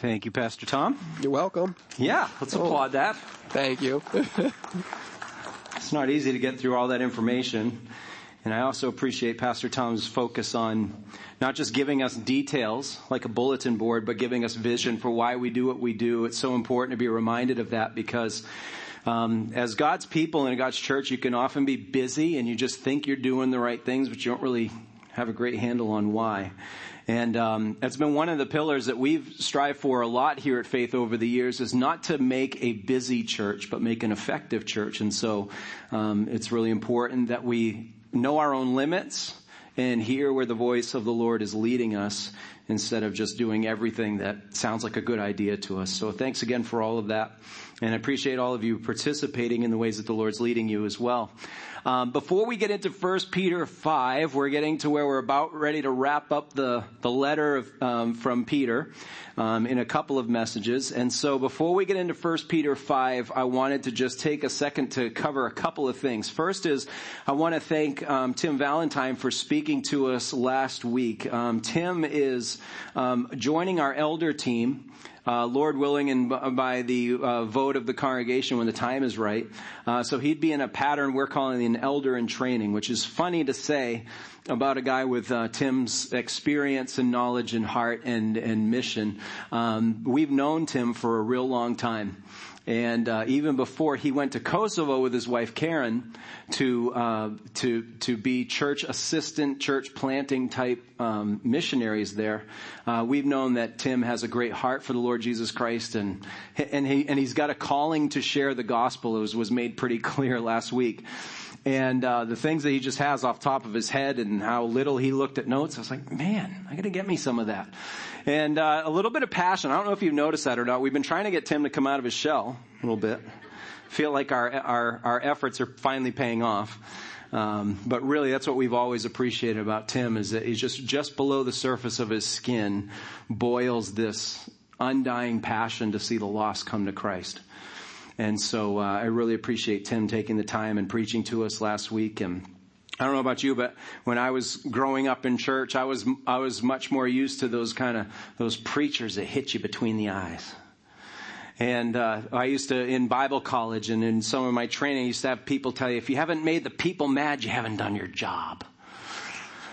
Thank you, Pastor Tom. You're welcome. Yeah, let's oh, applaud that. Thank you. it's not easy to get through all that information. And I also appreciate Pastor Tom's focus on not just giving us details like a bulletin board, but giving us vision for why we do what we do. It's so important to be reminded of that because um, as God's people in God's church, you can often be busy and you just think you're doing the right things, but you don't really have a great handle on why. And um, that's been one of the pillars that we've strived for a lot here at Faith over the years is not to make a busy church, but make an effective church. And so um, it's really important that we know our own limits and hear where the voice of the Lord is leading us instead of just doing everything that sounds like a good idea to us. So thanks again for all of that. And I appreciate all of you participating in the ways that the Lord's leading you as well. Um, before we get into 1 Peter 5, we're getting to where we're about ready to wrap up the, the letter of, um, from Peter um, in a couple of messages. And so before we get into 1 Peter 5, I wanted to just take a second to cover a couple of things. First is I want to thank um, Tim Valentine for speaking to us last week. Um, Tim is um, joining our elder team uh, Lord willing, and by the uh, vote of the congregation when the time is right. Uh, so he'd be in a pattern we're calling an elder in training, which is funny to say about a guy with uh, Tim's experience and knowledge and heart and and mission. Um, we've known Tim for a real long time. And uh, even before he went to Kosovo with his wife Karen to uh, to to be church assistant, church planting type um, missionaries there, uh, we've known that Tim has a great heart for the Lord Jesus Christ, and and he and he's got a calling to share the gospel. It was was made pretty clear last week and uh, the things that he just has off top of his head and how little he looked at notes. I was like, man, I got to get me some of that. And uh, a little bit of passion. I don't know if you've noticed that or not. We've been trying to get Tim to come out of his shell a little bit. Feel like our our our efforts are finally paying off. Um, but really, that's what we've always appreciated about Tim is that he's just just below the surface of his skin boils this undying passion to see the lost come to Christ. And so uh, I really appreciate Tim taking the time and preaching to us last week. And I don't know about you, but when I was growing up in church, I was I was much more used to those kind of those preachers that hit you between the eyes. And uh, I used to in Bible college and in some of my training, I used to have people tell you, if you haven't made the people mad, you haven't done your job.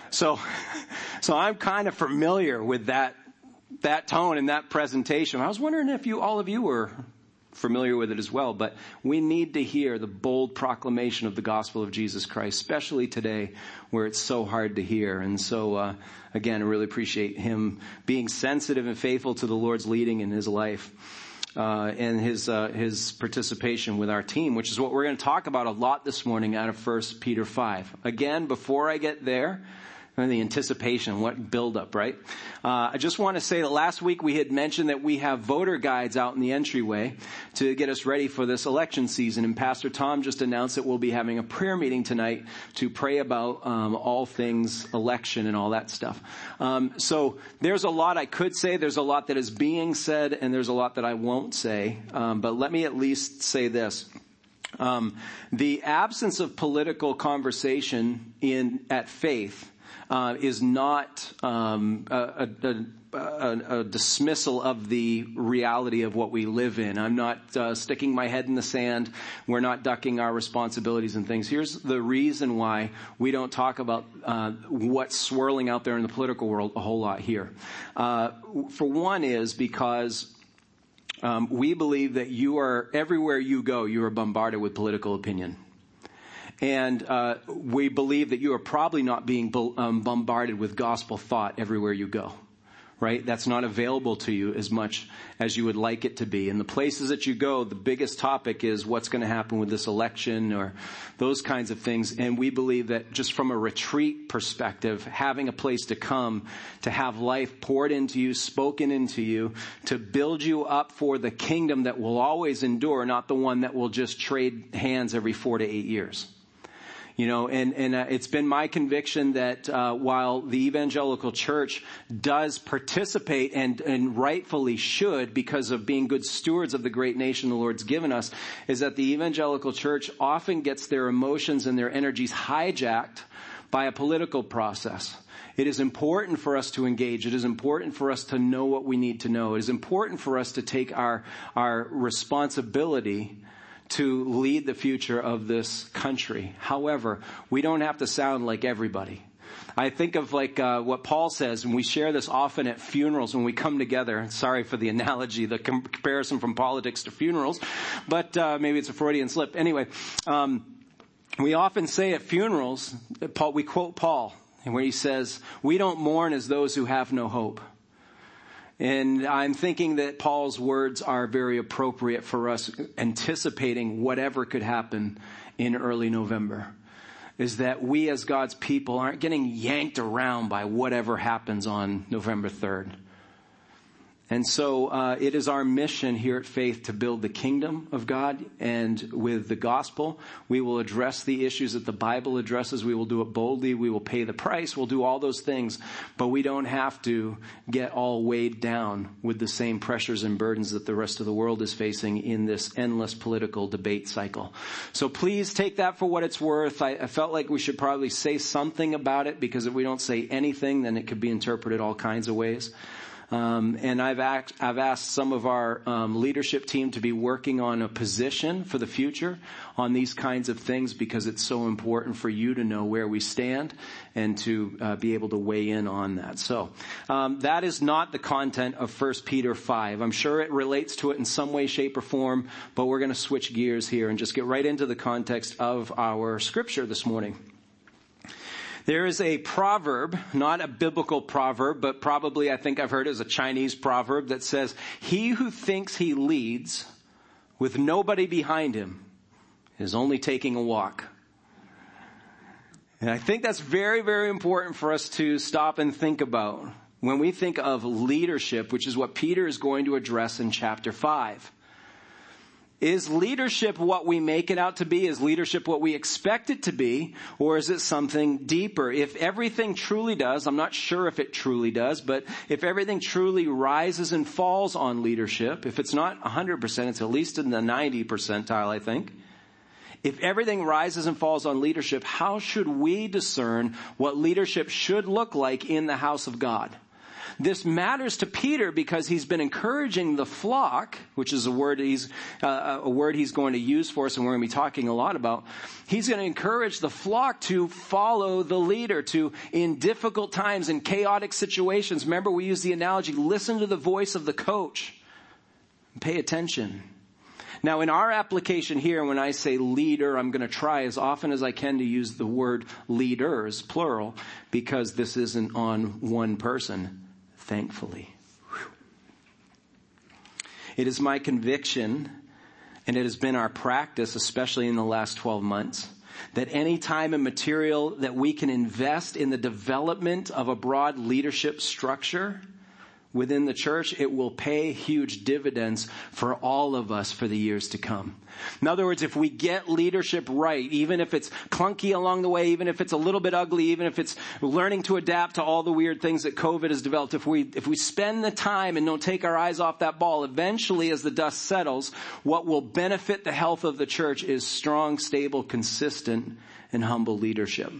So, so I'm kind of familiar with that that tone and that presentation. I was wondering if you all of you were familiar with it as well, but we need to hear the bold proclamation of the gospel of Jesus Christ, especially today where it's so hard to hear. And so, uh, again, I really appreciate him being sensitive and faithful to the Lord's leading in his life. Uh, and his uh, his participation with our team, which is what we're going to talk about a lot this morning out of First Peter five. Again, before I get there, the anticipation, what buildup, right? Uh, I just want to say that last week we had mentioned that we have voter guides out in the entryway to get us ready for this election season. And Pastor Tom just announced that we'll be having a prayer meeting tonight to pray about um, all things election and all that stuff. Um, so there's a lot I could say. There's a lot that is being said, and there's a lot that I won't say. Um, but let me at least say this. Um, the absence of political conversation in at faith uh, is not um, a, a, a, a, dismissal of the reality of what we live in. I'm not uh, sticking my head in the sand. We're not ducking our responsibilities and things. Here's the reason why we don't talk about uh, what's swirling out there in the political world a whole lot here. Uh, for one is because um, we believe that you are everywhere you go, you are bombarded with political opinion. And uh, we believe that you are probably not being um, bombarded with gospel thought everywhere you go. Right? That's not available to you as much as you would like it to be. And the places that you go, the biggest topic is what's going to happen with this election or those kinds of things. And we believe that just from a retreat perspective, having a place to come, to have life poured into you, spoken into you, to build you up for the kingdom that will always endure, not the one that will just trade hands every four to eight years. You know, and, and uh, it's been my conviction that uh, while the evangelical church does participate and, and rightfully should because of being good stewards of the great nation the Lord's given us, is that the evangelical church often gets their emotions and their energies hijacked by a political process. It is important for us to engage. It is important for us to know what we need to know. It is important for us to take our, our responsibility to lead the future of this country. However, we don't have to sound like everybody. I think of like uh, what Paul says, and we share this often at funerals when we come together. Sorry for the analogy, the com- comparison from politics to funerals, but uh, maybe it's a Freudian slip. Anyway, um, we often say at funerals, Paul, we quote Paul, where he says, "We don't mourn as those who have no hope." And I'm thinking that Paul's words are very appropriate for us anticipating whatever could happen in early November is that we as God's people aren't getting yanked around by whatever happens on November 3rd. And so uh, it is our mission here at Faith to build the kingdom of God, and with the gospel, we will address the issues that the Bible addresses. We will do it boldly. We will pay the price. We'll do all those things, but we don't have to get all weighed down with the same pressures and burdens that the rest of the world is facing in this endless political debate cycle. So please take that for what it's worth. I, I felt like we should probably say something about it because if we don't say anything, then it could be interpreted all kinds of ways. Um, and I've, asked, I've asked some of our um, leadership team to be working on a position for the future on these kinds of things because it's so important for you to know where we stand and to uh, be able to weigh in on that. So um, that is not the content of 1 Peter 5. I'm sure it relates to it in some way, shape, or form, but we're going to switch gears here and just get right into the context of our scripture this morning. There is a proverb, not a biblical proverb, but probably I think I've heard as a Chinese proverb that says, he who thinks he leads with nobody behind him is only taking a walk. And I think that's very, very important for us to stop and think about when we think of leadership, which is what Peter is going to address in chapter 5. Is leadership what we make it out to be? Is leadership what we expect it to be? Or is it something deeper? If everything truly does, I'm not sure if it truly does, but if everything truly rises and falls on leadership, if it's not 100%, it's at least in the 90 percentile, I think. If everything rises and falls on leadership, how should we discern what leadership should look like in the house of God? This matters to Peter because he's been encouraging the flock, which is a word he's uh, a word he's going to use for us, and we're going to be talking a lot about. He's going to encourage the flock to follow the leader, to in difficult times, in chaotic situations. Remember, we use the analogy: listen to the voice of the coach, pay attention. Now, in our application here, when I say leader, I'm going to try as often as I can to use the word leaders, plural, because this isn't on one person thankfully. It is my conviction, and it has been our practice, especially in the last 12 months, that any time and material that we can invest in the development of a broad leadership structure within the church, it will pay huge dividends for all of us for the years to come. In other words, if we get leadership right, even if it's clunky along the way, even if it's a little bit ugly, even if it's learning to adapt to all the weird things that COVID has developed, if we, if we spend the time and don't take our eyes off that ball, eventually as the dust settles, what will benefit the health of the church is strong, stable, consistent, and humble leadership.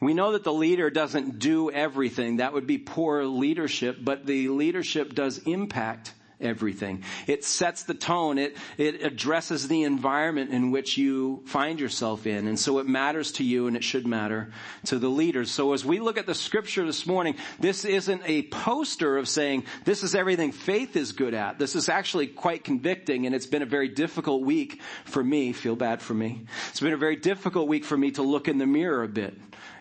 We know that the leader doesn't do everything. That would be poor leadership, but the leadership does impact everything. It sets the tone. It, it addresses the environment in which you find yourself in. And so it matters to you and it should matter to the leaders. So as we look at the scripture this morning, this isn't a poster of saying this is everything faith is good at. This is actually quite convicting and it's been a very difficult week for me. Feel bad for me. It's been a very difficult week for me to look in the mirror a bit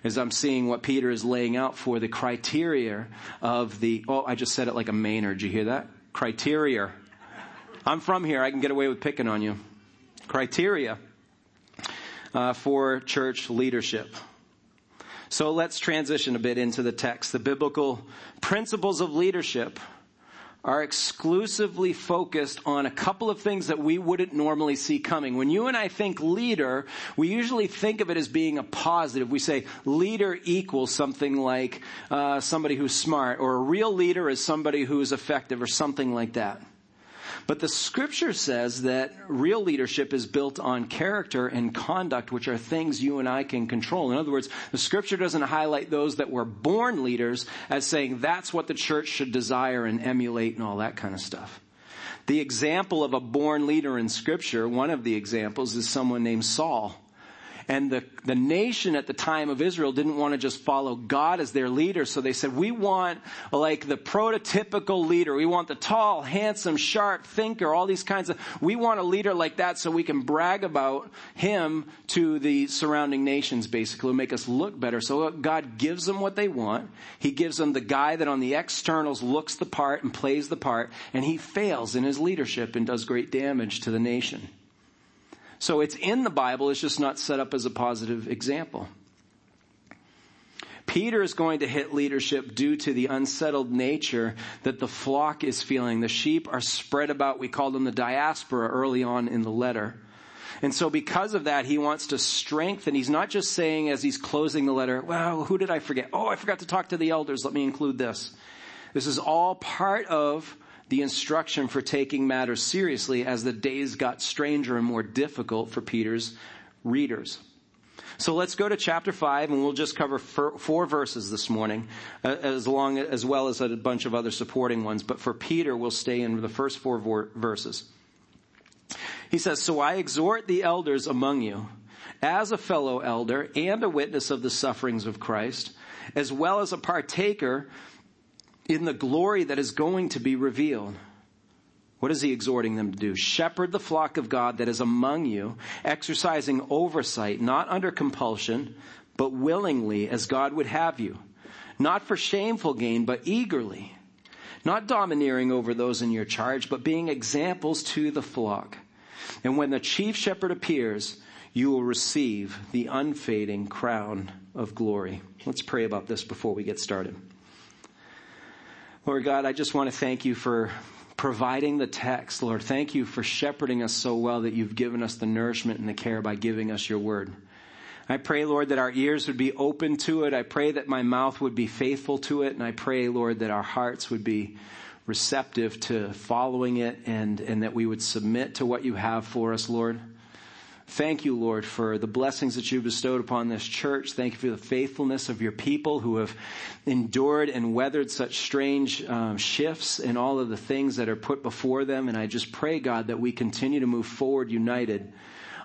as I'm seeing what Peter is laying out for the criteria of the, oh, I just said it like a Mainer. Did you hear that? Criteria. I'm from here. I can get away with picking on you. Criteria uh, for church leadership. So let's transition a bit into the text. The biblical principles of leadership are exclusively focused on a couple of things that we wouldn't normally see coming. When you and I think leader, we usually think of it as being a positive. We say leader equals something like uh, somebody who's smart, or a real leader is somebody who's effective, or something like that. But the scripture says that real leadership is built on character and conduct, which are things you and I can control. In other words, the scripture doesn't highlight those that were born leaders as saying that's what the church should desire and emulate and all that kind of stuff. The example of a born leader in scripture, one of the examples is someone named Saul. And the, the nation at the time of Israel didn't want to just follow God as their leader. So they said, we want like the prototypical leader. We want the tall, handsome, sharp thinker, all these kinds of, we want a leader like that so we can brag about him to the surrounding nations basically, make us look better. So God gives them what they want. He gives them the guy that on the externals looks the part and plays the part and he fails in his leadership and does great damage to the nation. So it's in the Bible, it's just not set up as a positive example. Peter is going to hit leadership due to the unsettled nature that the flock is feeling. The sheep are spread about. We call them the diaspora early on in the letter. And so because of that, he wants to strengthen. He's not just saying as he's closing the letter, well, who did I forget? Oh, I forgot to talk to the elders. Let me include this. This is all part of the instruction for taking matters seriously as the days got stranger and more difficult for Peter's readers. So let's go to chapter 5 and we'll just cover four verses this morning, uh, as long as well as a bunch of other supporting ones. But for Peter, we'll stay in the first four verses. He says, So I exhort the elders among you, as a fellow elder and a witness of the sufferings of Christ, as well as a partaker in the glory that is going to be revealed. What is he exhorting them to do? Shepherd the flock of God that is among you, exercising oversight, not under compulsion, but willingly as God would have you. Not for shameful gain, but eagerly. Not domineering over those in your charge, but being examples to the flock. And when the chief shepherd appears, you will receive the unfading crown of glory. Let's pray about this before we get started. Lord God, I just want to thank you for providing the text. Lord, thank you for shepherding us so well that you've given us the nourishment and the care by giving us your word. I pray, Lord, that our ears would be open to it. I pray that my mouth would be faithful to it. And I pray, Lord, that our hearts would be receptive to following it and, and that we would submit to what you have for us, Lord. Thank you, Lord, for the blessings that you've bestowed upon this church. Thank you for the faithfulness of your people who have endured and weathered such strange um, shifts in all of the things that are put before them. And I just pray, God, that we continue to move forward united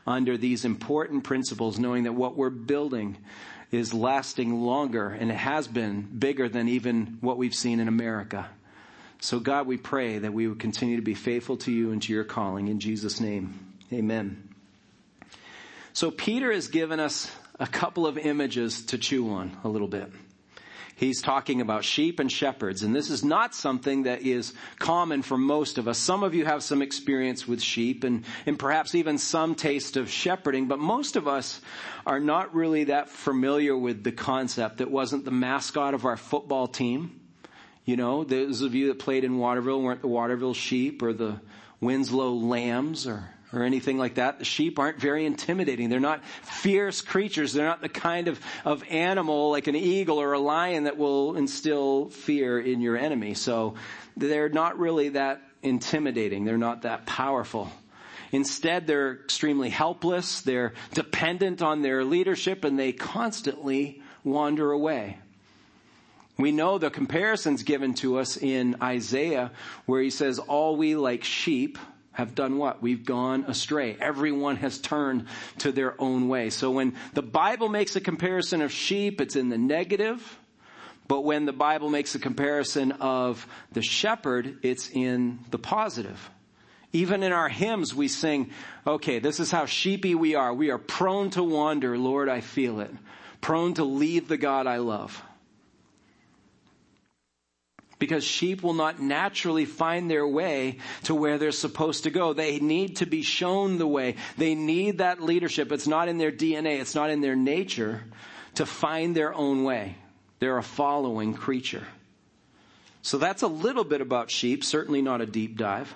under these important principles, knowing that what we're building is lasting longer and it has been bigger than even what we've seen in America. So God, we pray that we would continue to be faithful to you and to your calling in Jesus' name. Amen. So Peter has given us a couple of images to chew on a little bit. He's talking about sheep and shepherds, and this is not something that is common for most of us. Some of you have some experience with sheep and, and perhaps even some taste of shepherding, but most of us are not really that familiar with the concept. It wasn't the mascot of our football team. You know, those of you that played in Waterville weren't the Waterville sheep or the Winslow lambs or or anything like that. The sheep aren't very intimidating. They're not fierce creatures. They're not the kind of, of animal like an eagle or a lion that will instill fear in your enemy. So they're not really that intimidating. They're not that powerful. Instead, they're extremely helpless. They're dependent on their leadership and they constantly wander away. We know the comparisons given to us in Isaiah where he says, all we like sheep have done what? We've gone astray. Everyone has turned to their own way. So when the Bible makes a comparison of sheep, it's in the negative. But when the Bible makes a comparison of the shepherd, it's in the positive. Even in our hymns, we sing, okay, this is how sheepy we are. We are prone to wander. Lord, I feel it. Prone to leave the God I love because sheep will not naturally find their way to where they're supposed to go. They need to be shown the way. They need that leadership. It's not in their DNA. It's not in their nature to find their own way. They're a following creature. So that's a little bit about sheep, certainly not a deep dive.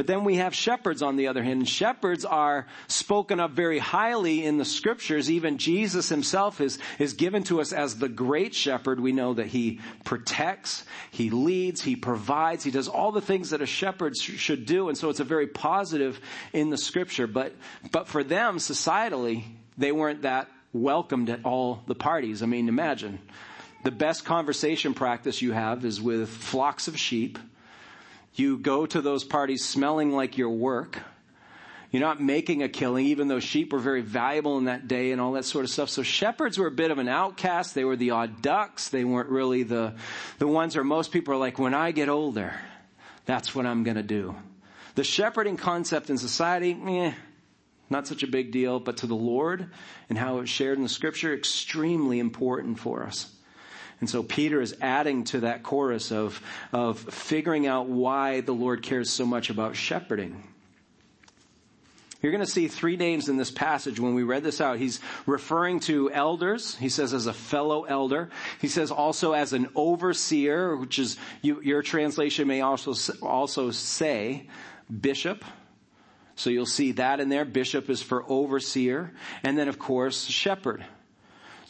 But then we have shepherds on the other hand. And shepherds are spoken of very highly in the scriptures. Even Jesus himself is, is given to us as the great shepherd. We know that he protects, he leads, he provides, he does all the things that a shepherd sh- should do. And so it's a very positive in the scripture. But, but for them, societally, they weren't that welcomed at all the parties. I mean, imagine the best conversation practice you have is with flocks of sheep. You go to those parties smelling like your work. You're not making a killing, even though sheep were very valuable in that day and all that sort of stuff. So shepherds were a bit of an outcast. They were the odd ducks. They weren't really the, the ones where most people are like, when I get older, that's what I'm going to do. The shepherding concept in society, eh, not such a big deal, but to the Lord and how it's shared in the scripture, extremely important for us. And so Peter is adding to that chorus of, of figuring out why the Lord cares so much about shepherding. You're going to see three names in this passage when we read this out. He's referring to elders. He says as a fellow elder. He says also as an overseer, which is you, your translation may also also say bishop. So you'll see that in there. Bishop is for overseer. And then of course, shepherd.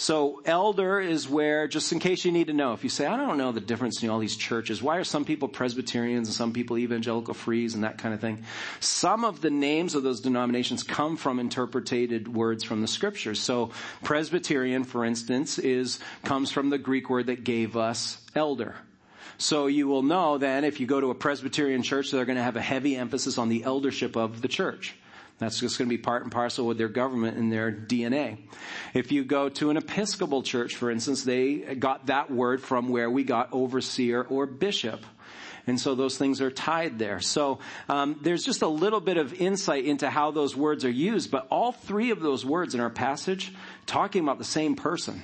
So elder is where, just in case you need to know, if you say, I don't know the difference in all these churches, why are some people Presbyterians and some people evangelical frees and that kind of thing? Some of the names of those denominations come from interpreted words from the scriptures. So Presbyterian, for instance, is, comes from the Greek word that gave us elder. So you will know then if you go to a Presbyterian church, they're going to have a heavy emphasis on the eldership of the church. That's just going to be part and parcel with their government and their DNA. If you go to an Episcopal church, for instance, they got that word from where we got overseer or bishop. And so those things are tied there. So um, there's just a little bit of insight into how those words are used, but all three of those words in our passage talking about the same person.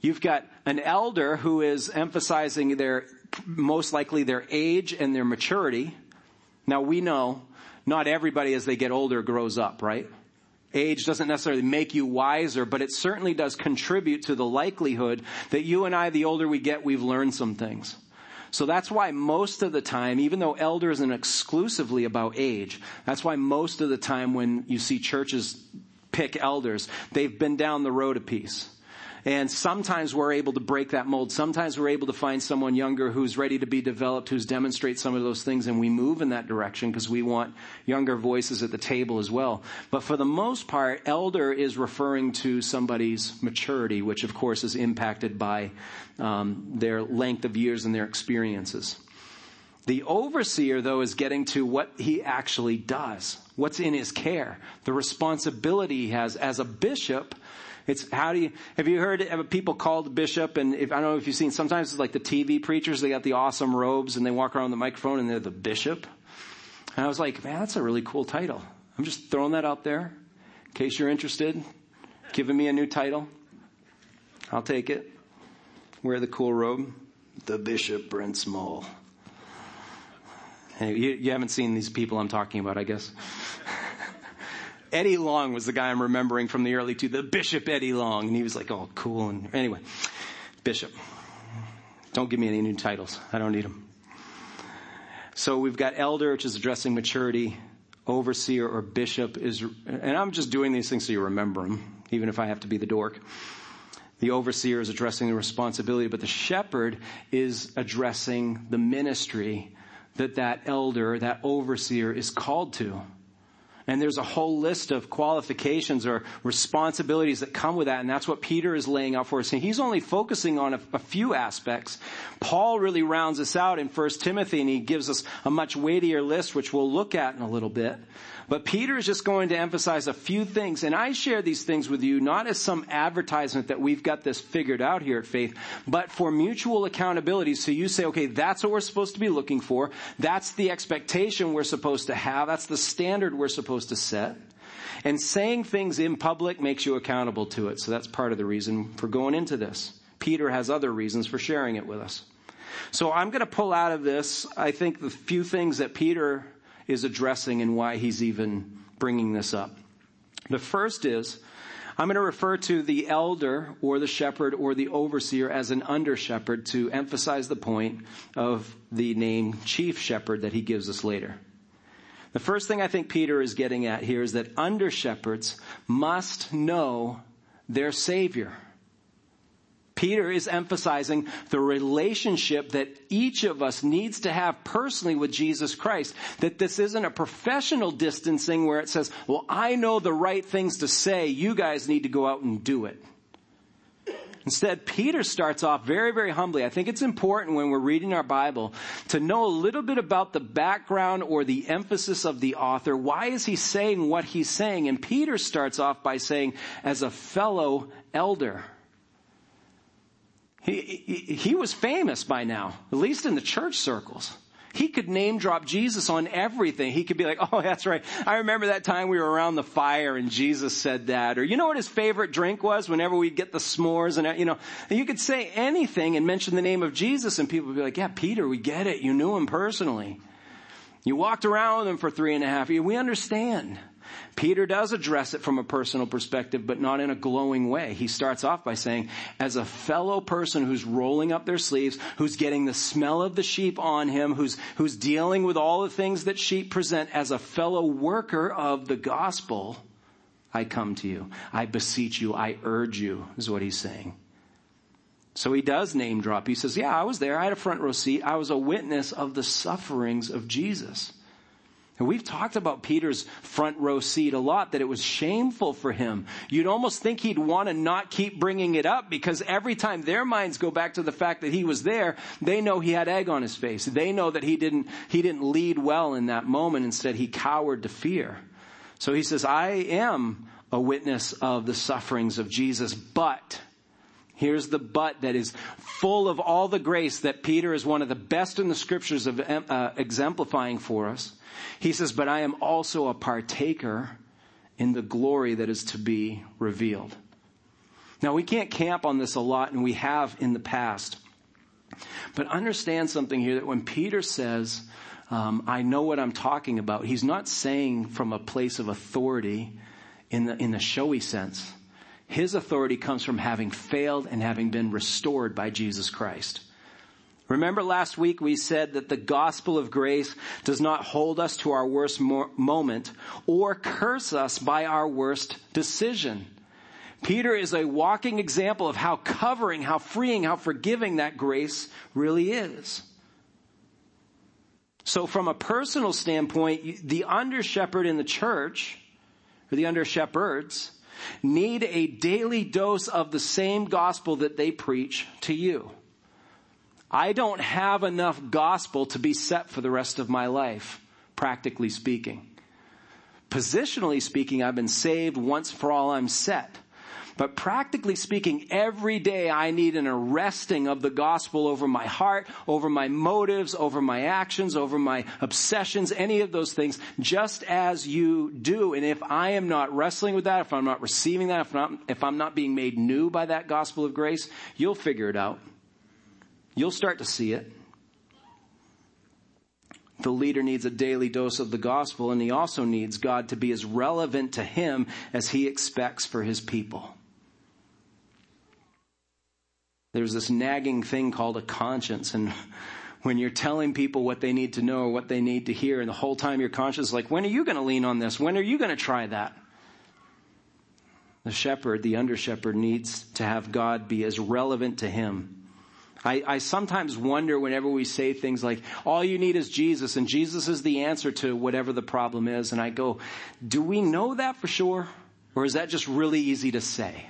You've got an elder who is emphasizing their, most likely their age and their maturity. Now we know not everybody as they get older grows up, right? Age doesn't necessarily make you wiser, but it certainly does contribute to the likelihood that you and I, the older we get, we've learned some things. So that's why most of the time, even though elder isn't exclusively about age, that's why most of the time when you see churches pick elders, they've been down the road a piece. And sometimes we're able to break that mold. Sometimes we're able to find someone younger who's ready to be developed, who's demonstrate some of those things, and we move in that direction because we want younger voices at the table as well. But for the most part, elder is referring to somebody's maturity, which of course is impacted by um, their length of years and their experiences. The overseer, though, is getting to what he actually does, what's in his care, the responsibility he has as a bishop it's how do you, have you heard of people called bishop? And if, I don't know if you've seen, sometimes it's like the TV preachers, they got the awesome robes and they walk around the microphone and they're the bishop. And I was like, man, that's a really cool title. I'm just throwing that out there in case you're interested. Giving me a new title. I'll take it. Wear the cool robe. The Bishop Brent Small. Hey, you, you haven't seen these people I'm talking about, I guess. Eddie Long was the guy I'm remembering from the early two, the Bishop Eddie Long. And he was like, oh, cool. And anyway, Bishop. Don't give me any new titles. I don't need them. So we've got elder, which is addressing maturity. Overseer or bishop is, and I'm just doing these things so you remember them, even if I have to be the dork. The overseer is addressing the responsibility, but the shepherd is addressing the ministry that that elder, that overseer is called to. And there's a whole list of qualifications or responsibilities that come with that. And that's what Peter is laying out for us. And he's only focusing on a, a few aspects. Paul really rounds us out in 1 Timothy and he gives us a much weightier list, which we'll look at in a little bit. But Peter is just going to emphasize a few things, and I share these things with you not as some advertisement that we've got this figured out here at Faith, but for mutual accountability. So you say, okay, that's what we're supposed to be looking for. That's the expectation we're supposed to have. That's the standard we're supposed to set. And saying things in public makes you accountable to it. So that's part of the reason for going into this. Peter has other reasons for sharing it with us. So I'm going to pull out of this, I think, the few things that Peter is addressing and why he's even bringing this up. The first is, I'm going to refer to the elder or the shepherd or the overseer as an under shepherd to emphasize the point of the name chief shepherd that he gives us later. The first thing I think Peter is getting at here is that under shepherds must know their Savior. Peter is emphasizing the relationship that each of us needs to have personally with Jesus Christ. That this isn't a professional distancing where it says, well, I know the right things to say. You guys need to go out and do it. Instead, Peter starts off very, very humbly. I think it's important when we're reading our Bible to know a little bit about the background or the emphasis of the author. Why is he saying what he's saying? And Peter starts off by saying, as a fellow elder. He, he, was famous by now, at least in the church circles. He could name drop Jesus on everything. He could be like, oh, that's right. I remember that time we were around the fire and Jesus said that. Or you know what his favorite drink was whenever we'd get the s'mores and, you know, you could say anything and mention the name of Jesus and people would be like, yeah, Peter, we get it. You knew him personally. You walked around with him for three and a half years. We understand. Peter does address it from a personal perspective, but not in a glowing way. He starts off by saying, as a fellow person who's rolling up their sleeves, who's getting the smell of the sheep on him, who's, who's dealing with all the things that sheep present, as a fellow worker of the gospel, I come to you. I beseech you. I urge you, is what he's saying. So he does name drop. He says, yeah, I was there. I had a front row seat. I was a witness of the sufferings of Jesus. And we've talked about Peter's front row seat a lot, that it was shameful for him. You'd almost think he'd want to not keep bringing it up because every time their minds go back to the fact that he was there, they know he had egg on his face. They know that he didn't, he didn't lead well in that moment. Instead, he cowered to fear. So he says, I am a witness of the sufferings of Jesus, but Here's the but that is full of all the grace that Peter is one of the best in the scriptures of uh, exemplifying for us. He says, but I am also a partaker in the glory that is to be revealed. Now we can't camp on this a lot and we have in the past. But understand something here that when Peter says, um, I know what I'm talking about, he's not saying from a place of authority in the, in the showy sense. His authority comes from having failed and having been restored by Jesus Christ. Remember last week we said that the gospel of grace does not hold us to our worst mo- moment or curse us by our worst decision. Peter is a walking example of how covering, how freeing, how forgiving that grace really is. So from a personal standpoint, the under shepherd in the church, or the under shepherds, need a daily dose of the same gospel that they preach to you. I don't have enough gospel to be set for the rest of my life, practically speaking. Positionally speaking, I've been saved once for all I'm set. But practically speaking, every day I need an arresting of the gospel over my heart, over my motives, over my actions, over my obsessions, any of those things, just as you do. And if I am not wrestling with that, if I'm not receiving that, if, not, if I'm not being made new by that gospel of grace, you'll figure it out. You'll start to see it. The leader needs a daily dose of the gospel and he also needs God to be as relevant to him as he expects for his people. There's this nagging thing called a conscience and when you're telling people what they need to know or what they need to hear and the whole time your conscience is like, when are you going to lean on this? When are you going to try that? The shepherd, the under shepherd needs to have God be as relevant to him. I, I, sometimes wonder whenever we say things like, all you need is Jesus and Jesus is the answer to whatever the problem is. And I go, do we know that for sure? Or is that just really easy to say?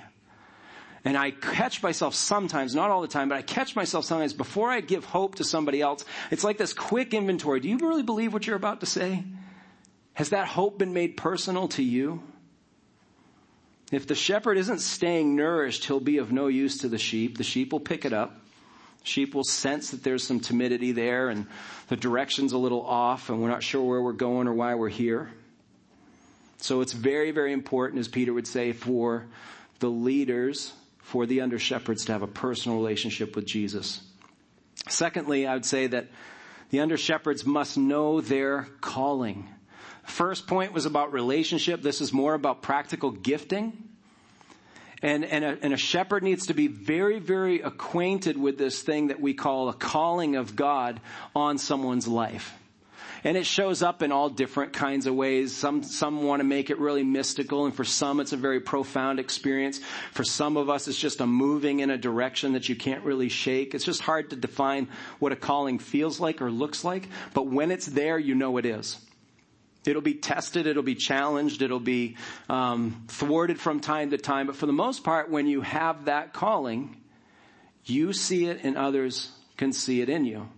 And I catch myself sometimes, not all the time, but I catch myself sometimes before I give hope to somebody else. It's like this quick inventory. Do you really believe what you're about to say? Has that hope been made personal to you? If the shepherd isn't staying nourished, he'll be of no use to the sheep. The sheep will pick it up. Sheep will sense that there's some timidity there and the direction's a little off and we're not sure where we're going or why we're here. So it's very, very important, as Peter would say, for the leaders for the under shepherds to have a personal relationship with Jesus. Secondly, I would say that the under shepherds must know their calling. First point was about relationship. This is more about practical gifting. And, and, a, and a shepherd needs to be very, very acquainted with this thing that we call a calling of God on someone's life. And it shows up in all different kinds of ways. Some, some want to make it really mystical and for some it's a very profound experience. For some of us it's just a moving in a direction that you can't really shake. It's just hard to define what a calling feels like or looks like. But when it's there, you know it is. It'll be tested, it'll be challenged, it'll be um, thwarted from time to time. But for the most part, when you have that calling, you see it and others can see it in you.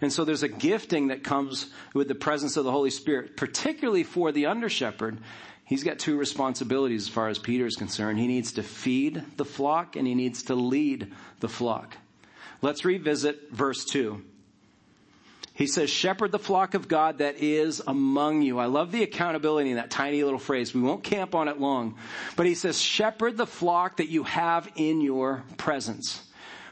And so there's a gifting that comes with the presence of the Holy Spirit, particularly for the under shepherd. He's got two responsibilities as far as Peter is concerned. He needs to feed the flock and he needs to lead the flock. Let's revisit verse 2. He says, shepherd the flock of God that is among you. I love the accountability in that tiny little phrase. We won't camp on it long. But he says, shepherd the flock that you have in your presence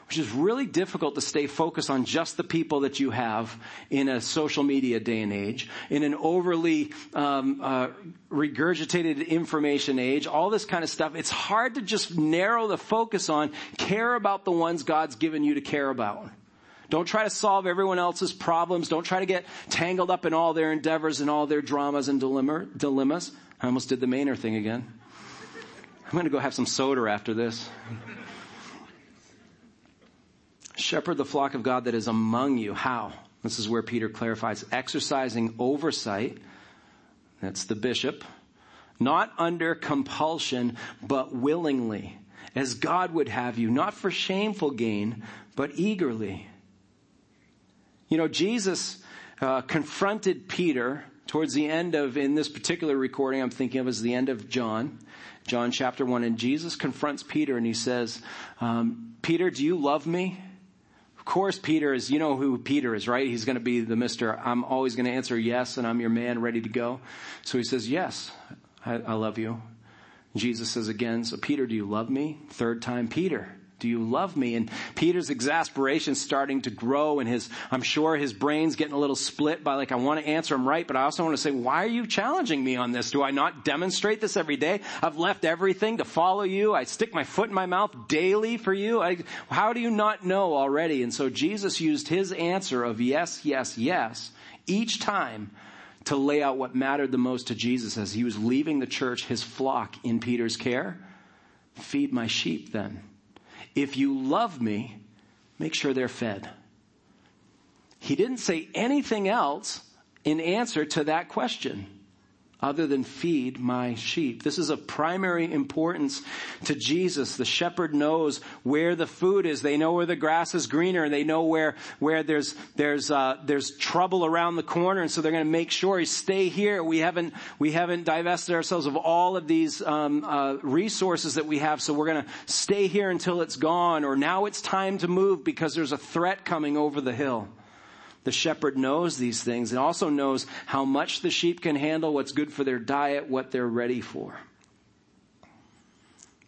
which is really difficult to stay focused on just the people that you have in a social media day and age, in an overly um, uh, regurgitated information age, all this kind of stuff. It's hard to just narrow the focus on care about the ones God's given you to care about. Don't try to solve everyone else's problems. Don't try to get tangled up in all their endeavors and all their dramas and dilemmas. I almost did the Mainer thing again. I'm going to go have some soda after this. Shepherd the flock of God that is among you. How? This is where Peter clarifies exercising oversight. That's the bishop. Not under compulsion, but willingly, as God would have you, not for shameful gain, but eagerly. You know, Jesus uh, confronted Peter towards the end of, in this particular recording, I'm thinking of as the end of John, John chapter 1, and Jesus confronts Peter and he says, um, Peter, do you love me? Of course, Peter is, you know who Peter is, right? He's going to be the Mr. I'm always going to answer yes, and I'm your man ready to go. So he says, yes, I, I love you. Jesus says again, so Peter, do you love me? Third time, Peter, do you love me? And Peter's exasperation starting to grow and his, I'm sure his brain's getting a little split by like, I want to answer him right, but I also want to say, why are you challenging me on this? Do I not demonstrate this every day? I've left everything to follow you. I stick my foot in my mouth daily for you. I, how do you not know already? And so Jesus used his answer of yes, yes, yes each time to lay out what mattered the most to Jesus as he was leaving the church, his flock in Peter's care. Feed my sheep then. If you love me, make sure they're fed. He didn't say anything else in answer to that question other than feed my sheep. This is of primary importance to Jesus. The shepherd knows where the food is. They know where the grass is greener. And they know where, where there's, there's, uh, there's trouble around the corner. And so they're going to make sure you stay here. We haven't, we haven't divested ourselves of all of these, um, uh, resources that we have. So we're going to stay here until it's gone or now it's time to move because there's a threat coming over the hill. The shepherd knows these things and also knows how much the sheep can handle, what's good for their diet, what they're ready for.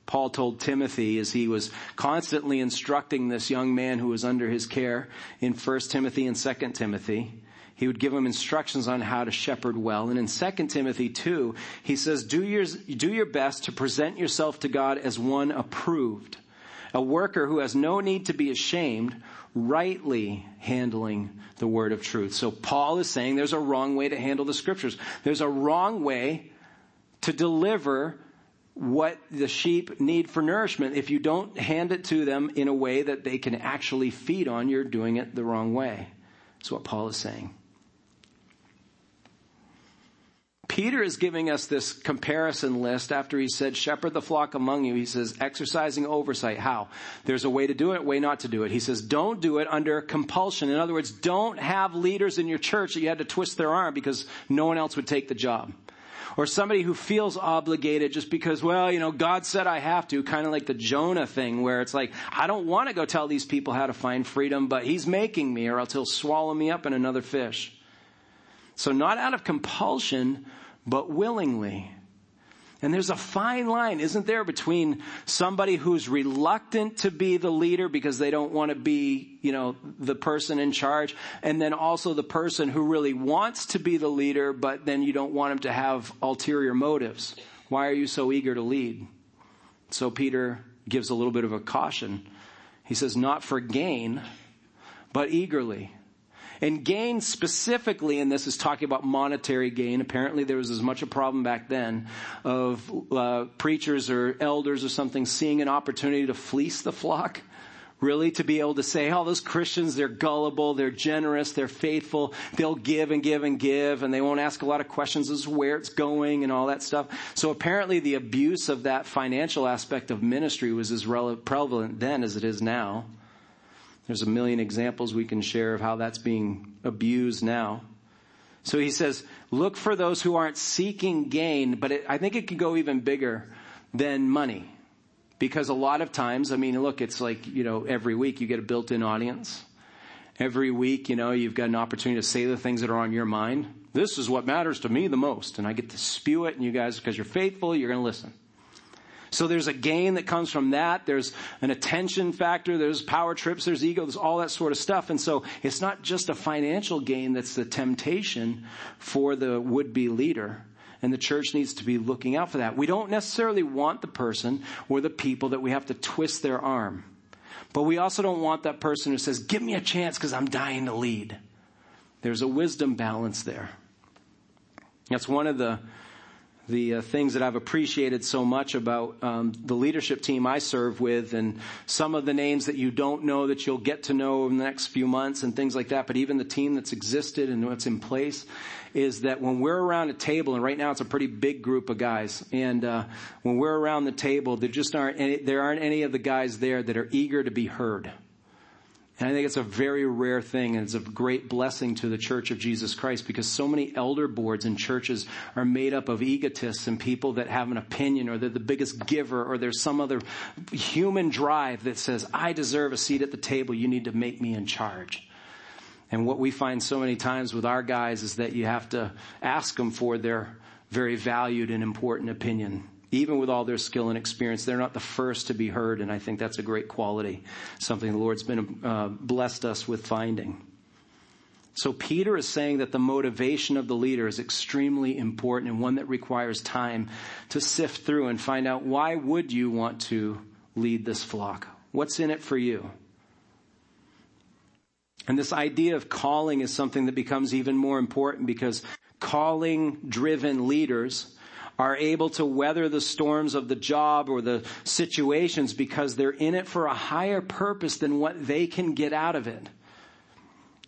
Paul told Timothy as he was constantly instructing this young man who was under his care in 1 Timothy and 2 Timothy. He would give him instructions on how to shepherd well. And in 2 Timothy 2, he says, do your, do your best to present yourself to God as one approved, a worker who has no need to be ashamed, rightly handling the word of truth. So Paul is saying there's a wrong way to handle the scriptures. There's a wrong way to deliver what the sheep need for nourishment. If you don't hand it to them in a way that they can actually feed on, you're doing it the wrong way. That's what Paul is saying. Peter is giving us this comparison list after he said, shepherd the flock among you. He says, exercising oversight. How? There's a way to do it, way not to do it. He says, don't do it under compulsion. In other words, don't have leaders in your church that you had to twist their arm because no one else would take the job. Or somebody who feels obligated just because, well, you know, God said I have to, kind of like the Jonah thing where it's like, I don't want to go tell these people how to find freedom, but he's making me or else he'll swallow me up in another fish. So not out of compulsion, but willingly. And there's a fine line, isn't there, between somebody who's reluctant to be the leader because they don't want to be, you know, the person in charge, and then also the person who really wants to be the leader, but then you don't want him to have ulterior motives. Why are you so eager to lead? So Peter gives a little bit of a caution. He says, not for gain, but eagerly. And gain specifically in this is talking about monetary gain. Apparently there was as much a problem back then of uh, preachers or elders or something seeing an opportunity to fleece the flock really to be able to say, oh, those Christians, they're gullible, they're generous, they're faithful, they'll give and give and give, and they won't ask a lot of questions as to where it's going and all that stuff. So apparently the abuse of that financial aspect of ministry was as prevalent then as it is now. There's a million examples we can share of how that's being abused now. So he says, look for those who aren't seeking gain, but it, I think it could go even bigger than money. Because a lot of times, I mean, look, it's like, you know, every week you get a built-in audience. Every week, you know, you've got an opportunity to say the things that are on your mind. This is what matters to me the most. And I get to spew it and you guys, because you're faithful, you're going to listen. So there's a gain that comes from that. There's an attention factor. There's power trips. There's ego. There's all that sort of stuff. And so it's not just a financial gain that's the temptation for the would-be leader. And the church needs to be looking out for that. We don't necessarily want the person or the people that we have to twist their arm. But we also don't want that person who says, give me a chance because I'm dying to lead. There's a wisdom balance there. That's one of the the uh, things that I've appreciated so much about um, the leadership team I serve with, and some of the names that you don't know that you'll get to know in the next few months, and things like that. But even the team that's existed and what's in place is that when we're around a table, and right now it's a pretty big group of guys, and uh, when we're around the table, there just aren't any, there aren't any of the guys there that are eager to be heard. And I think it's a very rare thing and it's a great blessing to the Church of Jesus Christ because so many elder boards and churches are made up of egotists and people that have an opinion or they're the biggest giver or there's some other human drive that says, I deserve a seat at the table. You need to make me in charge. And what we find so many times with our guys is that you have to ask them for their very valued and important opinion even with all their skill and experience, they're not the first to be heard, and I think that's a great quality, something the Lord's been uh, blessed us with finding. So Peter is saying that the motivation of the leader is extremely important and one that requires time to sift through and find out why would you want to lead this flock? What's in it for you? And this idea of calling is something that becomes even more important because calling driven leaders are able to weather the storms of the job or the situations because they're in it for a higher purpose than what they can get out of it.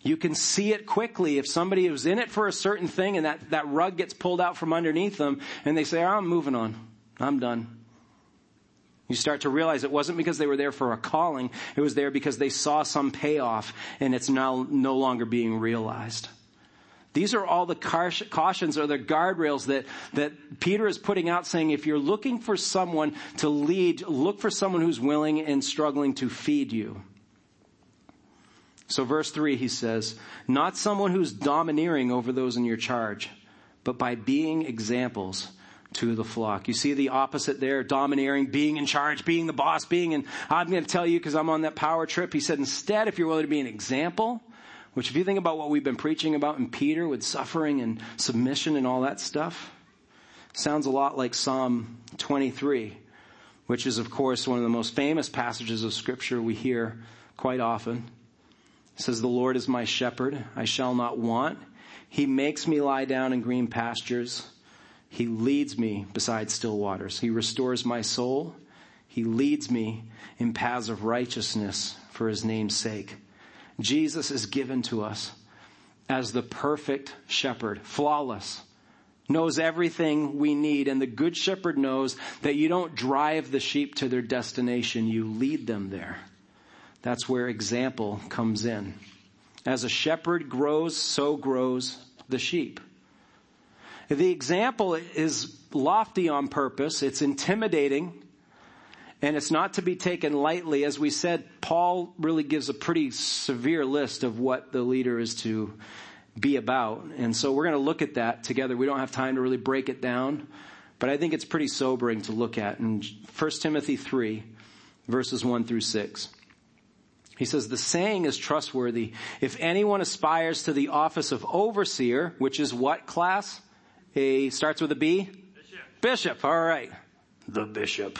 You can see it quickly if somebody is in it for a certain thing and that, that rug gets pulled out from underneath them and they say, oh, I'm moving on. I'm done. You start to realize it wasn't because they were there for a calling. It was there because they saw some payoff and it's now no longer being realized. These are all the cautions or the guardrails that, that Peter is putting out saying if you're looking for someone to lead, look for someone who's willing and struggling to feed you. So verse three, he says, not someone who's domineering over those in your charge, but by being examples to the flock. You see the opposite there, domineering, being in charge, being the boss, being and I'm going to tell you because I'm on that power trip. He said instead, if you're willing to be an example, which if you think about what we've been preaching about in Peter with suffering and submission and all that stuff, sounds a lot like Psalm 23, which is of course one of the most famous passages of scripture we hear quite often. It says, the Lord is my shepherd. I shall not want. He makes me lie down in green pastures. He leads me beside still waters. He restores my soul. He leads me in paths of righteousness for his name's sake. Jesus is given to us as the perfect shepherd, flawless, knows everything we need. And the good shepherd knows that you don't drive the sheep to their destination, you lead them there. That's where example comes in. As a shepherd grows, so grows the sheep. The example is lofty on purpose. It's intimidating. And it's not to be taken lightly. As we said, Paul really gives a pretty severe list of what the leader is to be about. And so we're going to look at that together. We don't have time to really break it down, but I think it's pretty sobering to look at. In 1 Timothy 3, verses 1 through 6. He says, the saying is trustworthy. If anyone aspires to the office of overseer, which is what class? A, starts with a B? Bishop. Bishop, alright. The bishop.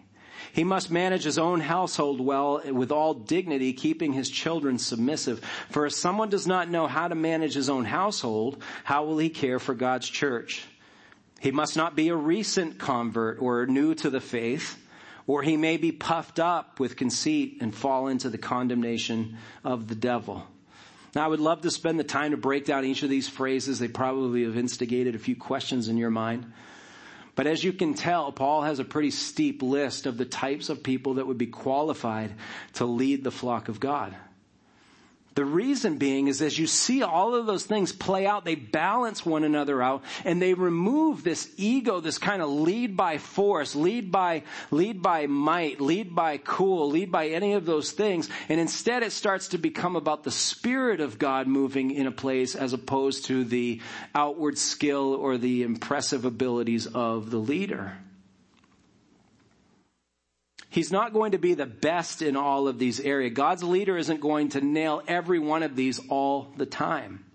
He must manage his own household well with all dignity, keeping his children submissive. For if someone does not know how to manage his own household, how will he care for God's church? He must not be a recent convert or new to the faith, or he may be puffed up with conceit and fall into the condemnation of the devil. Now, I would love to spend the time to break down each of these phrases. They probably have instigated a few questions in your mind. But as you can tell, Paul has a pretty steep list of the types of people that would be qualified to lead the flock of God. The reason being is as you see all of those things play out, they balance one another out and they remove this ego, this kind of lead by force, lead by, lead by might, lead by cool, lead by any of those things. And instead it starts to become about the Spirit of God moving in a place as opposed to the outward skill or the impressive abilities of the leader. He's not going to be the best in all of these areas. God's leader isn't going to nail every one of these all the time.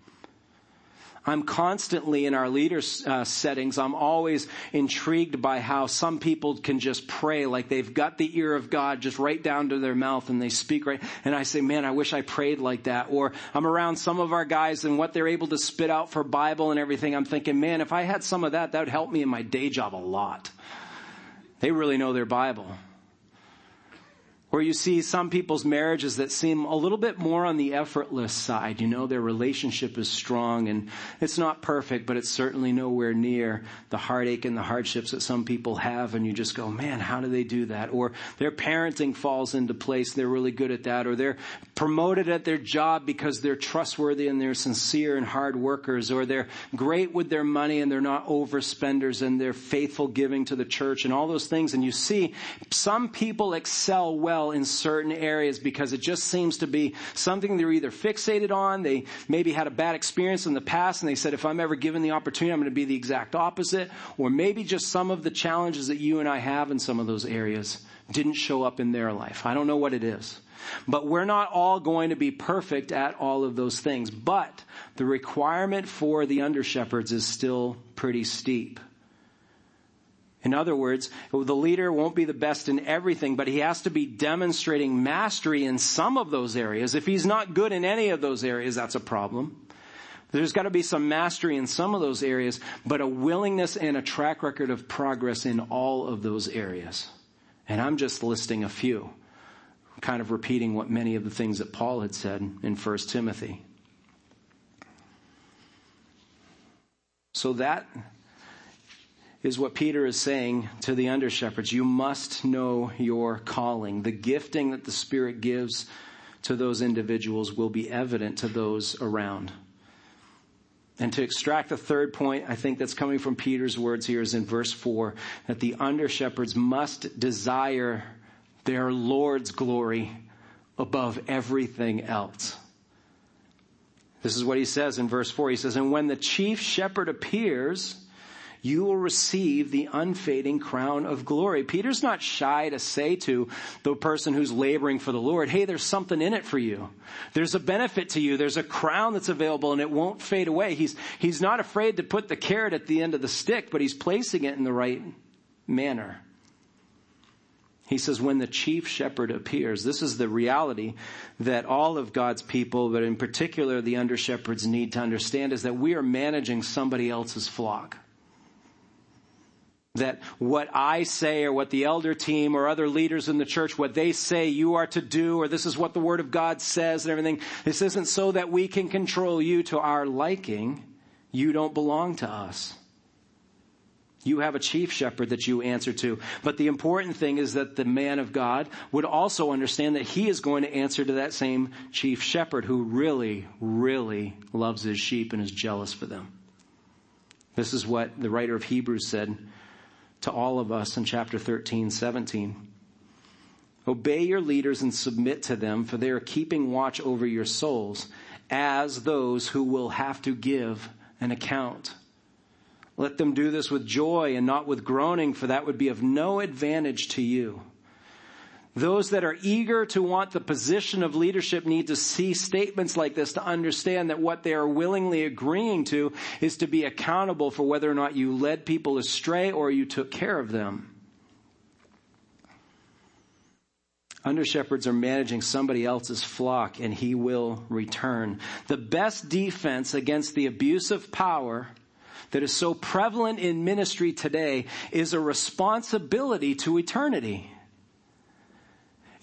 I'm constantly in our leader uh, settings. I'm always intrigued by how some people can just pray like they've got the ear of God just right down to their mouth and they speak right. And I say, man, I wish I prayed like that. Or I'm around some of our guys and what they're able to spit out for Bible and everything. I'm thinking, man, if I had some of that, that would help me in my day job a lot. They really know their Bible. Where you see some people's marriages that seem a little bit more on the effortless side. You know, their relationship is strong and it's not perfect, but it's certainly nowhere near the heartache and the hardships that some people have. And you just go, man, how do they do that? Or their parenting falls into place. They're really good at that. Or they're promoted at their job because they're trustworthy and they're sincere and hard workers. Or they're great with their money and they're not overspenders and they're faithful giving to the church and all those things. And you see some people excel well well in certain areas because it just seems to be something they're either fixated on, they maybe had a bad experience in the past and they said, if I'm ever given the opportunity, I'm going to be the exact opposite. Or maybe just some of the challenges that you and I have in some of those areas didn't show up in their life. I don't know what it is. But we're not all going to be perfect at all of those things. But the requirement for the under shepherds is still pretty steep. In other words, the leader won't be the best in everything, but he has to be demonstrating mastery in some of those areas. If he's not good in any of those areas, that's a problem. There's got to be some mastery in some of those areas, but a willingness and a track record of progress in all of those areas. And I'm just listing a few, kind of repeating what many of the things that Paul had said in 1 Timothy. So that is what Peter is saying to the under shepherds. You must know your calling. The gifting that the Spirit gives to those individuals will be evident to those around. And to extract the third point, I think that's coming from Peter's words here is in verse four, that the under shepherds must desire their Lord's glory above everything else. This is what he says in verse four. He says, and when the chief shepherd appears, you will receive the unfading crown of glory. Peter's not shy to say to the person who's laboring for the Lord, hey, there's something in it for you. There's a benefit to you. There's a crown that's available and it won't fade away. He's, he's not afraid to put the carrot at the end of the stick, but he's placing it in the right manner. He says, when the chief shepherd appears, this is the reality that all of God's people, but in particular the under shepherds need to understand is that we are managing somebody else's flock that what I say or what the elder team or other leaders in the church, what they say you are to do, or this is what the word of God says and everything, this isn't so that we can control you to our liking. You don't belong to us. You have a chief shepherd that you answer to. But the important thing is that the man of God would also understand that he is going to answer to that same chief shepherd who really, really loves his sheep and is jealous for them. This is what the writer of Hebrews said to all of us in chapter 13, 17. Obey your leaders and submit to them, for they are keeping watch over your souls as those who will have to give an account. Let them do this with joy and not with groaning, for that would be of no advantage to you. Those that are eager to want the position of leadership need to see statements like this to understand that what they are willingly agreeing to is to be accountable for whether or not you led people astray or you took care of them. Under shepherds are managing somebody else's flock and he will return. The best defense against the abuse of power that is so prevalent in ministry today is a responsibility to eternity.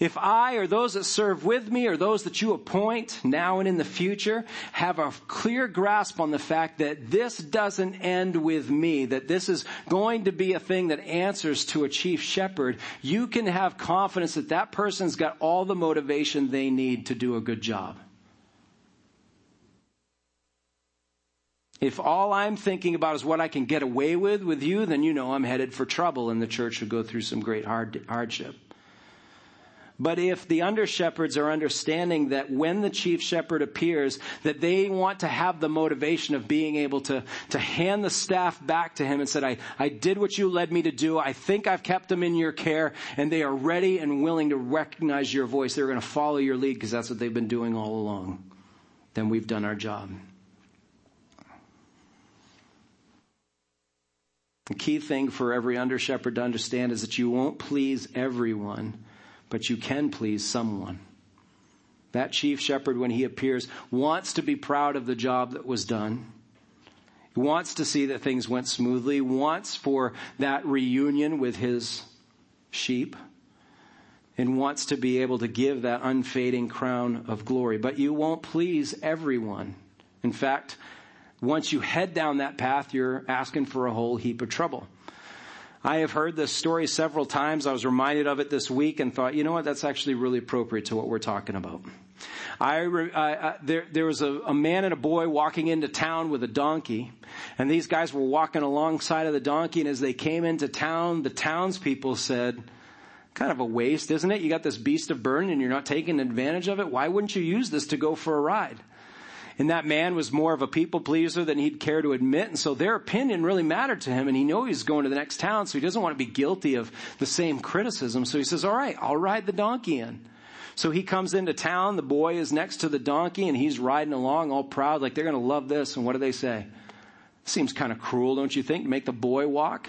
If I or those that serve with me or those that you appoint now and in the future have a clear grasp on the fact that this doesn't end with me, that this is going to be a thing that answers to a chief shepherd, you can have confidence that that person's got all the motivation they need to do a good job. If all I'm thinking about is what I can get away with with you, then you know I'm headed for trouble and the church would go through some great hard, hardship. But if the under shepherds are understanding that when the chief shepherd appears, that they want to have the motivation of being able to, to hand the staff back to him and said, I, I did what you led me to do. I think I've kept them in your care and they are ready and willing to recognize your voice. They're going to follow your lead because that's what they've been doing all along. Then we've done our job. The key thing for every under shepherd to understand is that you won't please everyone but you can please someone. That chief shepherd, when he appears, wants to be proud of the job that was done. He wants to see that things went smoothly, wants for that reunion with his sheep, and wants to be able to give that unfading crown of glory. But you won't please everyone. In fact, once you head down that path, you're asking for a whole heap of trouble. I have heard this story several times. I was reminded of it this week and thought, you know what, that's actually really appropriate to what we're talking about. I, I, there, there was a, a man and a boy walking into town with a donkey, and these guys were walking alongside of the donkey, and as they came into town, the townspeople said, kind of a waste, isn't it? You got this beast of burden and you're not taking advantage of it. Why wouldn't you use this to go for a ride? And that man was more of a people pleaser than he'd care to admit. And so their opinion really mattered to him. And he knew he's going to the next town. So he doesn't want to be guilty of the same criticism. So he says, all right, I'll ride the donkey in. So he comes into town. The boy is next to the donkey and he's riding along all proud. Like they're going to love this. And what do they say? Seems kind of cruel, don't you think, to make the boy walk?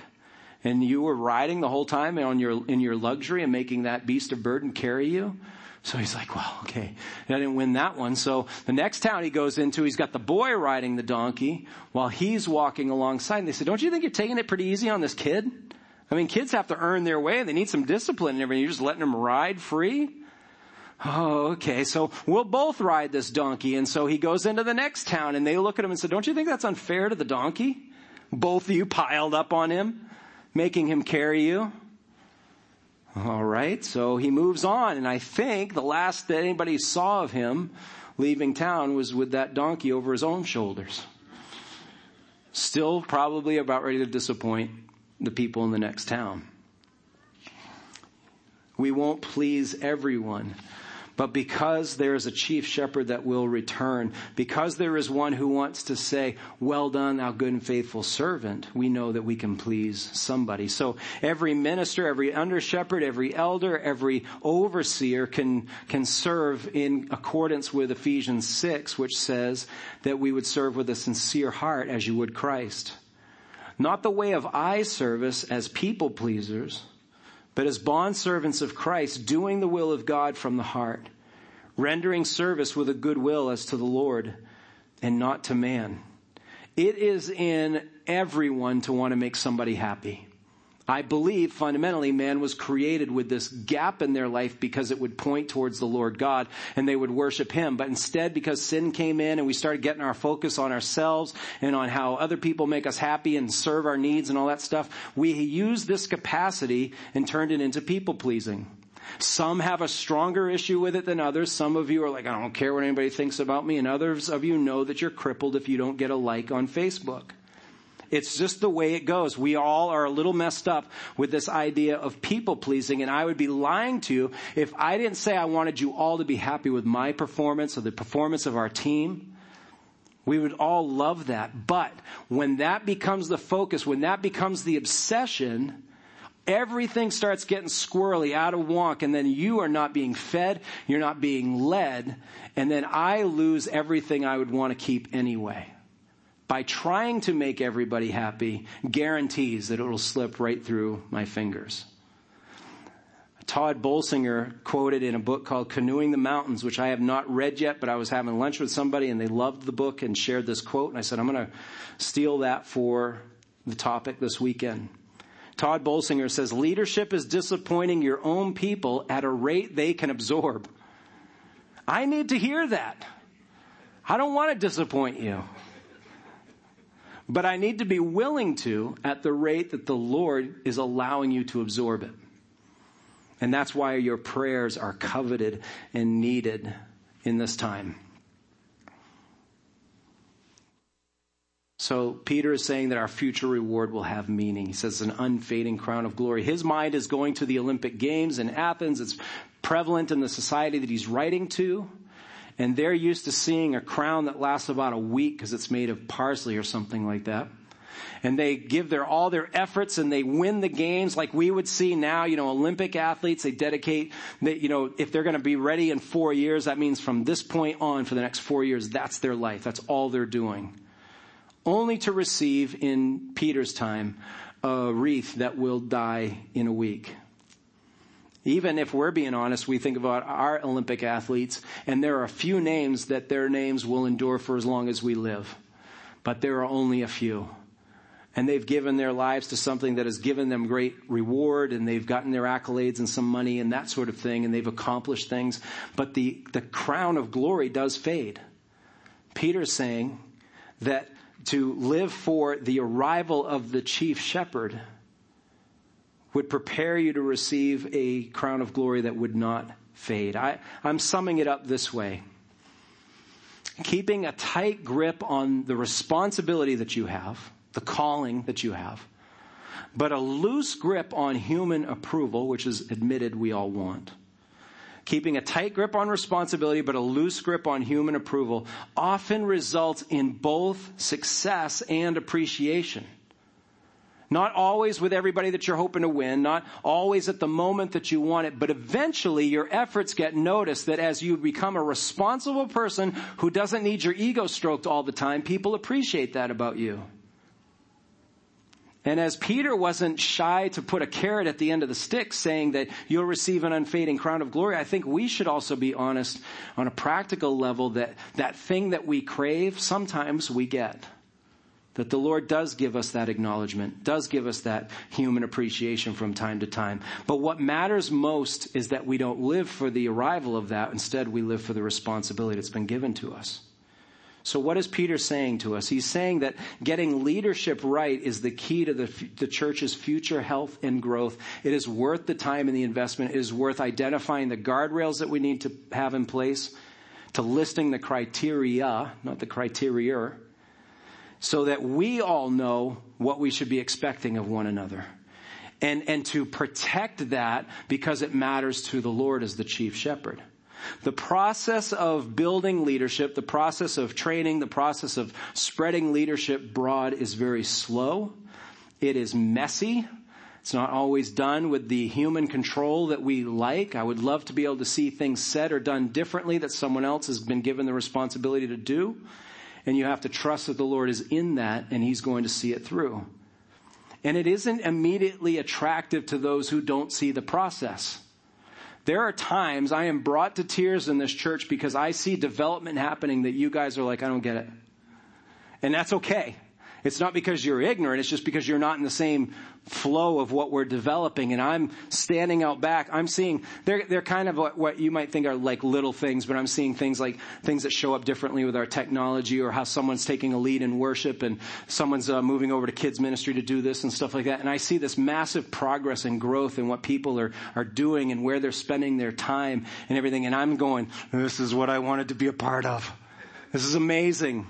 And you were riding the whole time on your, in your luxury and making that beast of burden carry you? So he's like, well, okay. I didn't win that one. So the next town he goes into, he's got the boy riding the donkey while he's walking alongside. And they said, don't you think you're taking it pretty easy on this kid? I mean, kids have to earn their way. They need some discipline and everything. You're just letting them ride free? Oh, okay. So we'll both ride this donkey. And so he goes into the next town and they look at him and say, don't you think that's unfair to the donkey? Both of you piled up on him, making him carry you. All right, so he moves on, and I think the last that anybody saw of him leaving town was with that donkey over his own shoulders. Still probably about ready to disappoint the people in the next town. We won't please everyone. But because there is a chief shepherd that will return, because there is one who wants to say, well done, thou good and faithful servant, we know that we can please somebody. So every minister, every under shepherd, every elder, every overseer can, can serve in accordance with Ephesians 6, which says that we would serve with a sincere heart as you would Christ. Not the way of eye service as people pleasers, but as bondservants of Christ, doing the will of God from the heart, rendering service with a good will as to the Lord and not to man. It is in everyone to want to make somebody happy. I believe fundamentally man was created with this gap in their life because it would point towards the Lord God and they would worship Him. But instead, because sin came in and we started getting our focus on ourselves and on how other people make us happy and serve our needs and all that stuff, we used this capacity and turned it into people pleasing. Some have a stronger issue with it than others. Some of you are like, I don't care what anybody thinks about me. And others of you know that you're crippled if you don't get a like on Facebook. It's just the way it goes. We all are a little messed up with this idea of people pleasing and I would be lying to you if I didn't say I wanted you all to be happy with my performance or the performance of our team. We would all love that. But when that becomes the focus, when that becomes the obsession, everything starts getting squirrely, out of wonk, and then you are not being fed, you're not being led, and then I lose everything I would want to keep anyway. By trying to make everybody happy, guarantees that it'll slip right through my fingers. Tod Bolsinger quoted in a book called Canoeing the Mountains, which I have not read yet, but I was having lunch with somebody and they loved the book and shared this quote. And I said, I'm going to steal that for the topic this weekend. Tod Bolsinger says, leadership is disappointing your own people at a rate they can absorb. I need to hear that. I don't want to disappoint you. But I need to be willing to at the rate that the Lord is allowing you to absorb it. And that's why your prayers are coveted and needed in this time. So Peter is saying that our future reward will have meaning. He says an unfading crown of glory. His mind is going to the Olympic Games in Athens. It's prevalent in the society that he's writing to. And they're used to seeing a crown that lasts about a week because it's made of parsley or something like that and they give their all their efforts and they win the games like we would see now, you know, Olympic athletes, they dedicate, they, you know, if they're going to be ready in four years, that means from this point on for the next four years, that's their life. That's all they're doing. Only to receive in Peter's time a wreath that will die in a week. Even if we're being honest, we think about our Olympic athletes, and there are a few names that their names will endure for as long as we live. But there are only a few and they've given their lives to something that has given them great reward and they've gotten their accolades and some money and that sort of thing and they've accomplished things. But the, the crown of glory does fade. Peter's saying that to live for the arrival of the chief shepherd would prepare you to receive a crown of glory that would not fade. I, I'm summing it up this way. Keeping a tight grip on the responsibility that you have the calling that you have, but a loose grip on human approval, which is admitted we all want. Keeping a tight grip on responsibility, but a loose grip on human approval often results in both success and appreciation. Not always with everybody that you're hoping to win, not always at the moment that you want it, but eventually your efforts get noticed that as you become a responsible person who doesn't need your ego stroked all the time, people appreciate that about you. And as Peter wasn't shy to put a carrot at the end of the stick saying that you'll receive an unfading crown of glory, I think we should also be honest on a practical level that that thing that we crave, sometimes we get. That the Lord does give us that acknowledgement, does give us that human appreciation from time to time. But what matters most is that we don't live for the arrival of that. Instead, we live for the responsibility that's been given to us. So what is Peter saying to us? He's saying that getting leadership right is the key to the, the church's future health and growth. It is worth the time and the investment. It is worth identifying the guardrails that we need to have in place, to listing the criteria, not the criteria, so that we all know what we should be expecting of one another. And, and to protect that because it matters to the Lord as the chief shepherd. The process of building leadership, the process of training, the process of spreading leadership broad is very slow. It is messy. It's not always done with the human control that we like. I would love to be able to see things said or done differently that someone else has been given the responsibility to do. And you have to trust that the Lord is in that and He's going to see it through. And it isn't immediately attractive to those who don't see the process. There are times I am brought to tears in this church because I see development happening that you guys are like, I don't get it. And that's okay. It's not because you're ignorant, it's just because you're not in the same flow of what we're developing. And I'm standing out back. I'm seeing, they're, they're kind of what, what you might think are like little things, but I'm seeing things like things that show up differently with our technology or how someone's taking a lead in worship and someone's uh, moving over to kids ministry to do this and stuff like that. And I see this massive progress and growth in what people are, are doing and where they're spending their time and everything. And I'm going, this is what I wanted to be a part of. This is amazing.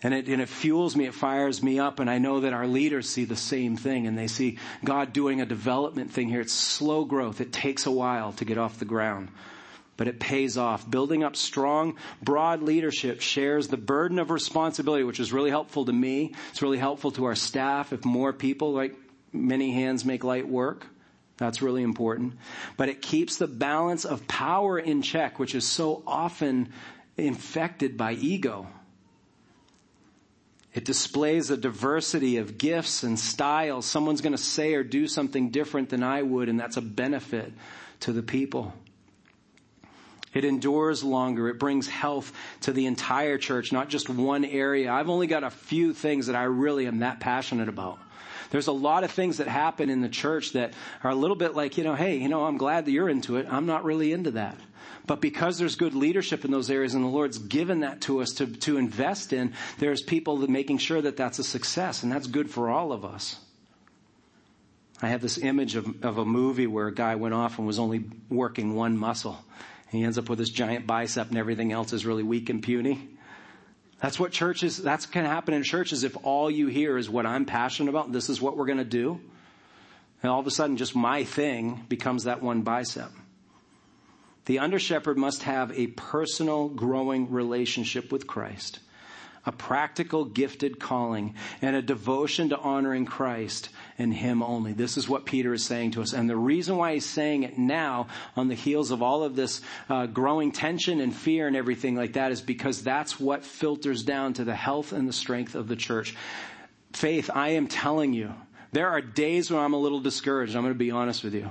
And it, and it fuels me, it fires me up, and I know that our leaders see the same thing, and they see God doing a development thing here. It's slow growth. It takes a while to get off the ground. but it pays off. Building up strong, broad leadership shares the burden of responsibility, which is really helpful to me. It's really helpful to our staff if more people, like many hands make light work. That's really important. But it keeps the balance of power in check, which is so often infected by ego. It displays a diversity of gifts and styles. Someone's going to say or do something different than I would, and that's a benefit to the people. It endures longer. It brings health to the entire church, not just one area. I've only got a few things that I really am that passionate about. There's a lot of things that happen in the church that are a little bit like, you know, hey, you know, I'm glad that you're into it. I'm not really into that. But because there's good leadership in those areas and the Lord's given that to us to, to invest in, there's people making sure that that's a success and that's good for all of us. I have this image of, of a movie where a guy went off and was only working one muscle. He ends up with this giant bicep and everything else is really weak and puny. That's what churches, that's can happen in churches if all you hear is what I'm passionate about, this is what we're going to do. And all of a sudden just my thing becomes that one bicep. The under shepherd must have a personal growing relationship with Christ a practical gifted calling and a devotion to honoring Christ and Him only. This is what Peter is saying to us. And the reason why he's saying it now on the heels of all of this uh, growing tension and fear and everything like that is because that's what filters down to the health and the strength of the church. Faith, I am telling you, there are days when I'm a little discouraged. I'm going to be honest with you.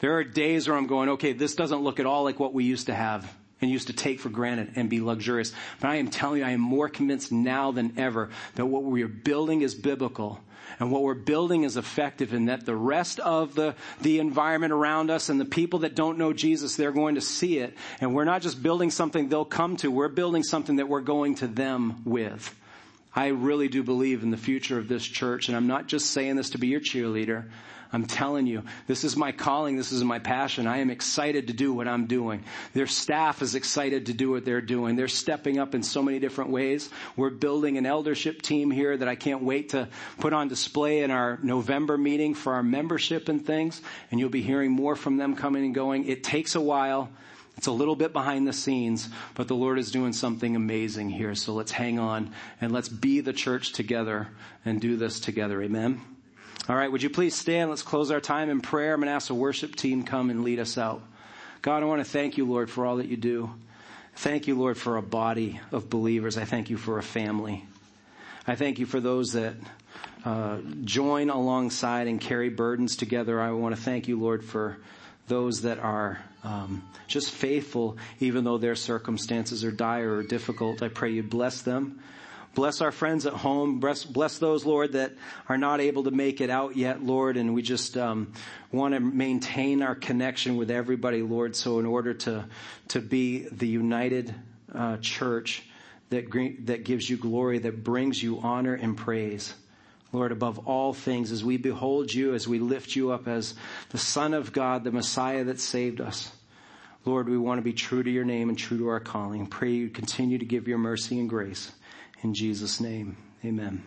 There are days where I'm going, okay, this doesn't look at all like what we used to have and used to take for granted and be luxurious. But I am telling you, I am more convinced now than ever that what we are building is biblical and what we're building is effective and that the rest of the, the environment around us and the people that don't know Jesus, they're going to see it. And we're not just building something they'll come to, we're building something that we're going to them with. I really do believe in the future of this church and I'm not just saying this to be your cheerleader. I'm telling you, this is my calling. This is my passion. I am excited to do what I'm doing. Their staff is excited to do what they're doing. They're stepping up in so many different ways. We're building an eldership team here that I can't wait to put on display in our November meeting for our membership and things. And you'll be hearing more from them coming and going. It takes a while. It's a little bit behind the scenes, but the Lord is doing something amazing here. So let's hang on and let's be the church together and do this together. Amen. All right, would you please stand? Let's close our time in prayer. I'm going to ask the worship team come and lead us out. God, I want to thank you, Lord, for all that you do. Thank you, Lord, for a body of believers. I thank you for a family. I thank you for those that uh, join alongside and carry burdens together. I want to thank you, Lord, for those that are um, just faithful, even though their circumstances are dire or difficult. I pray you bless them. Bless our friends at home. Bless, bless those, Lord, that are not able to make it out yet, Lord. And we just um, want to maintain our connection with everybody, Lord. So in order to to be the united uh, church that that gives you glory, that brings you honor and praise. Lord, above all things, as we behold you, as we lift you up as the Son of God, the Messiah that saved us, Lord, we want to be true to your name and true to our calling. Pray you continue to give your mercy and grace. In Jesus' name, amen.